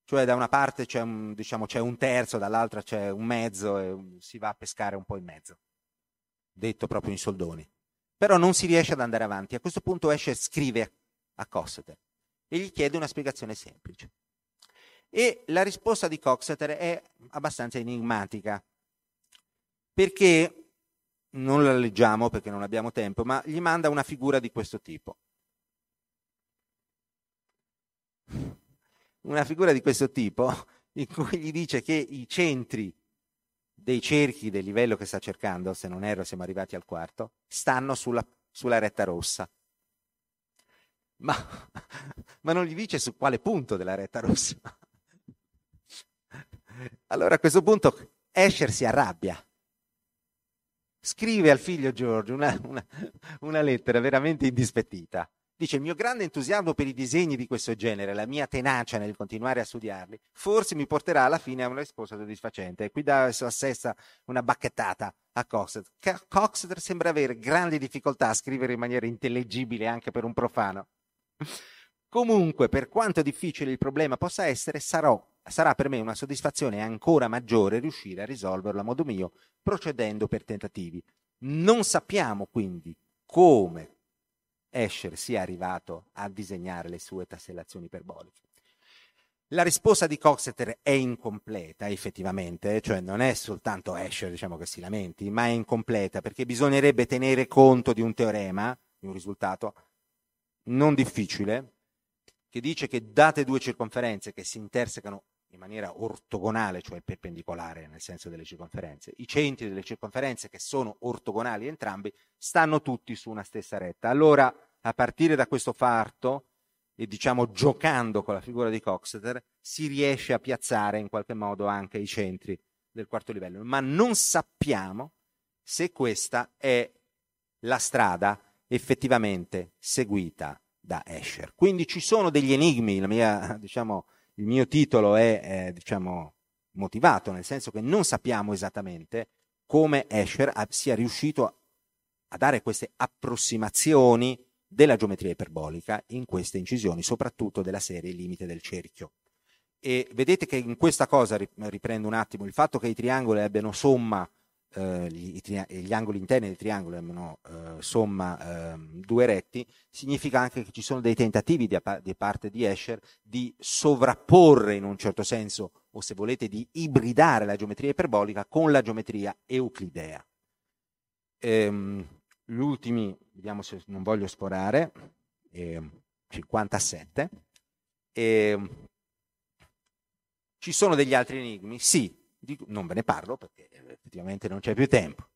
Cioè da una parte c'è un, diciamo, c'è un terzo, dall'altra c'è un mezzo e si va a pescare un po' in mezzo, detto proprio in soldoni. Però non si riesce ad andare avanti. A questo punto esce scrive a Coxeter e gli chiede una spiegazione semplice. E la risposta di Coxeter è abbastanza enigmatica, perché non la leggiamo perché non abbiamo tempo, ma gli manda una figura di questo tipo. Una figura di questo tipo in cui gli dice che i centri dei cerchi del livello che sta cercando, se non erro siamo arrivati al quarto, stanno sulla, sulla retta rossa ma, ma non gli dice su quale punto della retta rossa. Allora a questo punto Escher si arrabbia. Scrive al figlio Giorgio una, una, una lettera veramente indispettita Dice il mio grande entusiasmo per i disegni di questo genere, la mia tenacia nel continuare a studiarli, forse mi porterà alla fine a una risposta soddisfacente. E qui da assessa una bacchettata a Coxeter. Coxeter sembra avere grandi difficoltà a scrivere in maniera intellegibile anche per un profano. Comunque, per quanto difficile il problema possa essere, sarò, sarà per me una soddisfazione ancora maggiore riuscire a risolverlo a modo mio, procedendo per tentativi. Non sappiamo quindi come Escher sia arrivato a disegnare le sue tassellazioni iperboliche. La risposta di Coxeter è incompleta, effettivamente, cioè non è soltanto Escher diciamo, che si lamenti, ma è incompleta perché bisognerebbe tenere conto di un teorema, di un risultato non difficile, che dice che date due circonferenze che si intersecano in maniera ortogonale, cioè perpendicolare nel senso delle circonferenze, i centri delle circonferenze che sono ortogonali entrambi stanno tutti su una stessa retta. Allora a partire da questo fatto e diciamo giocando con la figura di Coxeter si riesce a piazzare in qualche modo anche i centri del quarto livello, ma non sappiamo se questa è la strada effettivamente seguita da Escher. Quindi ci sono degli enigmi, mia, diciamo, il mio titolo è eh, diciamo, motivato, nel senso che non sappiamo esattamente come Escher sia riuscito a dare queste approssimazioni della geometria iperbolica in queste incisioni, soprattutto della serie limite del cerchio. E vedete che in questa cosa, riprendo un attimo, il fatto che i triangoli abbiano somma, eh, gli, gli, angoli interni dei triangoli abbiano eh, somma eh, due retti, significa anche che ci sono dei tentativi di parte di Escher di sovrapporre in un certo senso, o se volete, di ibridare la geometria iperbolica con la geometria euclidea. Ehm, gli ultimi, vediamo se non voglio sforare, eh, 57. Eh, ci sono degli altri enigmi? Sì, non ve ne parlo perché effettivamente non c'è più tempo.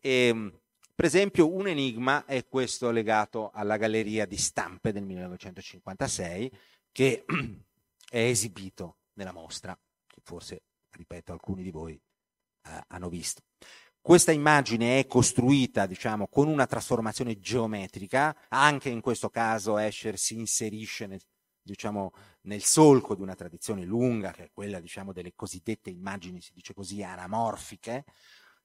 E, per esempio, un enigma è questo legato alla galleria di stampe del 1956 che è esibito nella mostra, che forse, ripeto, alcuni di voi eh, hanno visto. Questa immagine è costruita, diciamo, con una trasformazione geometrica, anche in questo caso Escher si inserisce nel, diciamo, nel solco di una tradizione lunga, che è quella, diciamo, delle cosiddette immagini, si dice così, anamorfiche,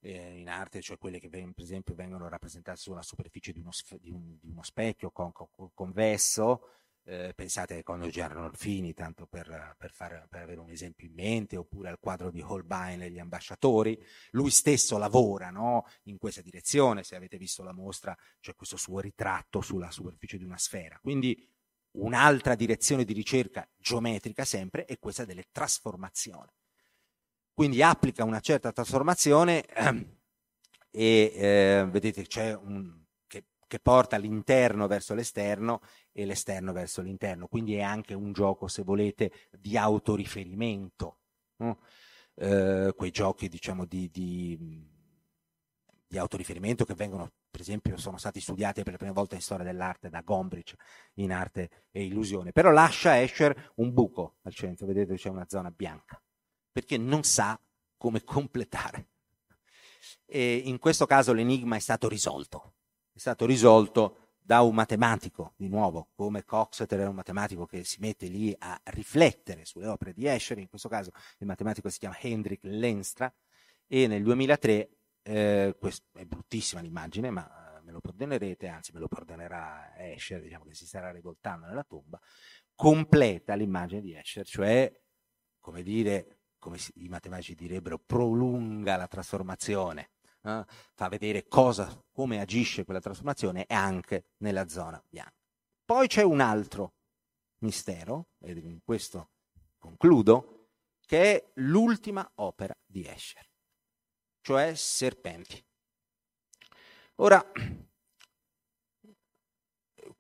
eh, in arte, cioè quelle che per esempio vengono rappresentate sulla superficie di uno, di un, di uno specchio con, con, convesso, eh, pensate quando c'erano Orfini, tanto per, per, fare, per, avere un esempio in mente, oppure al quadro di Holbein e gli ambasciatori. Lui stesso lavora no, in questa direzione, se avete visto la mostra c'è questo suo ritratto sulla superficie di una sfera. Quindi un'altra direzione di ricerca geometrica sempre è questa delle trasformazioni. Quindi applica una certa trasformazione ehm, e eh, vedete c'è un, che porta l'interno verso l'esterno e l'esterno verso l'interno. Quindi è anche un gioco, se volete, di autoriferimento. No? Eh, quei giochi, diciamo, di, di, di, autoriferimento che vengono, per esempio, sono stati studiati per la prima volta in storia dell'arte da Gombrich in arte e illusione. Però lascia Escher un buco al centro, vedete c'è una zona bianca, perché non sa come completare. E in questo caso l'enigma è stato risolto è stato risolto da un matematico, di nuovo, come Coxeter era un matematico che si mette lì a riflettere sulle opere di Escher, in questo caso il matematico si chiama Hendrik Lenstra, e nel 2003, eh, è bruttissima l'immagine, ma me lo perdonerete, anzi me lo perdonerà Escher, diciamo che si starà rivoltando nella tomba, completa l'immagine di Escher, cioè, come dire, come i matematici direbbero, prolunga la trasformazione eh, fa vedere cosa, come agisce quella trasformazione anche nella zona bianca. Poi c'è un altro mistero, e in questo concludo, che è l'ultima opera di Escher, cioè Serpenti. Ora,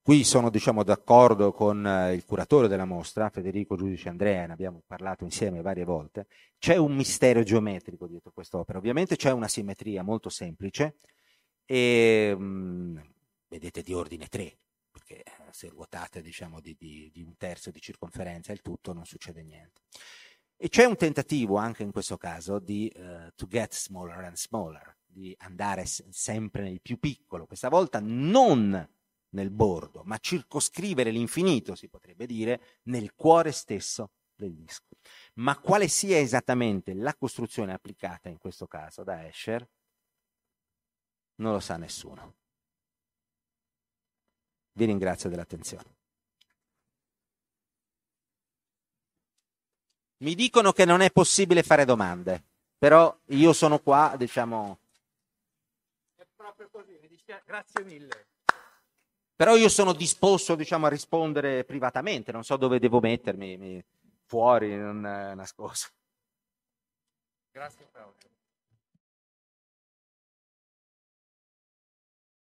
Qui sono diciamo, d'accordo con eh, il curatore della mostra, Federico Giudice Andrea, ne abbiamo parlato insieme varie volte. C'è un mistero geometrico dietro quest'opera. Ovviamente c'è una simmetria molto semplice e mh, mm, vedete di ordine 3, perché eh, se ruotate diciamo, di, di, di un terzo di circonferenza il tutto non succede niente. E c'è un tentativo anche in questo caso di uh, to get smaller and smaller, di andare sempre nel più piccolo, questa volta non nel bordo, ma circoscrivere l'infinito, si potrebbe dire, nel cuore stesso del disco. Ma quale sia esattamente la costruzione applicata in questo caso da Escher, non lo sa nessuno. Vi ringrazio dell'attenzione. Mi dicono che non è possibile fare domande, però io sono qua, diciamo... È proprio così, mi dispiace, grazie mille. Però io sono disposto, diciamo, a rispondere privatamente, non so dove devo mettermi, fuori, non nascosto. Grazie Claudio.